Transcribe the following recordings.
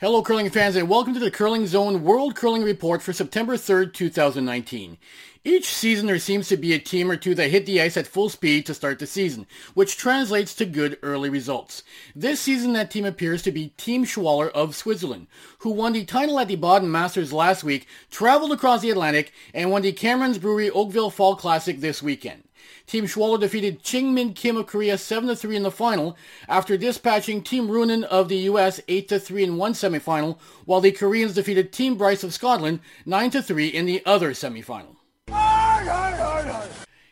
Hello, curling fans, and welcome to the Curling Zone World Curling Report for September 3rd, 2019. Each season there seems to be a team or two that hit the ice at full speed to start the season, which translates to good early results. This season that team appears to be Team Schwaller of Switzerland, who won the title at the Baden Masters last week, traveled across the Atlantic, and won the Cameron's Brewery Oakville Fall Classic this weekend. Team Schwaller defeated Chang Min Kim of Korea 7-3 in the final after dispatching Team Runen of the US 8-3 in one semifinal, while the Koreans defeated Team Bryce of Scotland 9-3 in the other semifinal.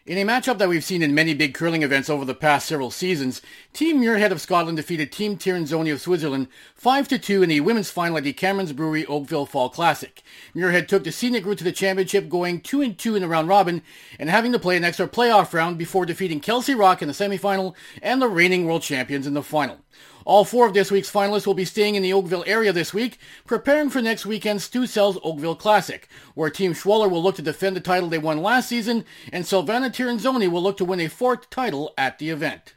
In a matchup that we've seen in many big curling events over the past several seasons, Team Muirhead of Scotland defeated Team Tirinzoni of Switzerland 5-2 in the women's final at the Cameron's Brewery Oakville Fall Classic. Muirhead took the scenic route to the championship going 2-2 in the round robin and having to play an extra playoff round before defeating Kelsey Rocque in the semifinal and the reigning world champions in the final. All four of this week's finalists will be staying in the Oakville area this week, preparing for next weekend's Stu Sells Oakville Classic, where Team Schwaller will look to defend the title they won last season, and Silvana Tirinzoni will look to win a fourth title at the event.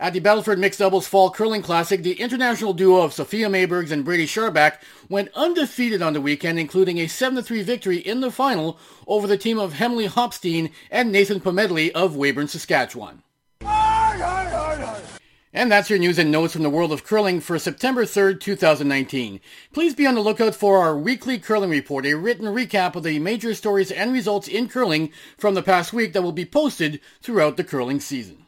At the Battleford Mixed Doubles Fall Curling Classic, the international duo of Sophia Maybergs and Brady Scharback went undefeated on the weekend, including a 7-3 victory in the final over the team of Hemley Hopstein and Nathan Pomedley of Weyburn, Saskatchewan. And that's your news and notes from the world of curling for September 3rd, 2019. Please be on the lookout for our weekly curling report, a written recap of the major stories and results in curling from the past week that will be posted throughout the curling season.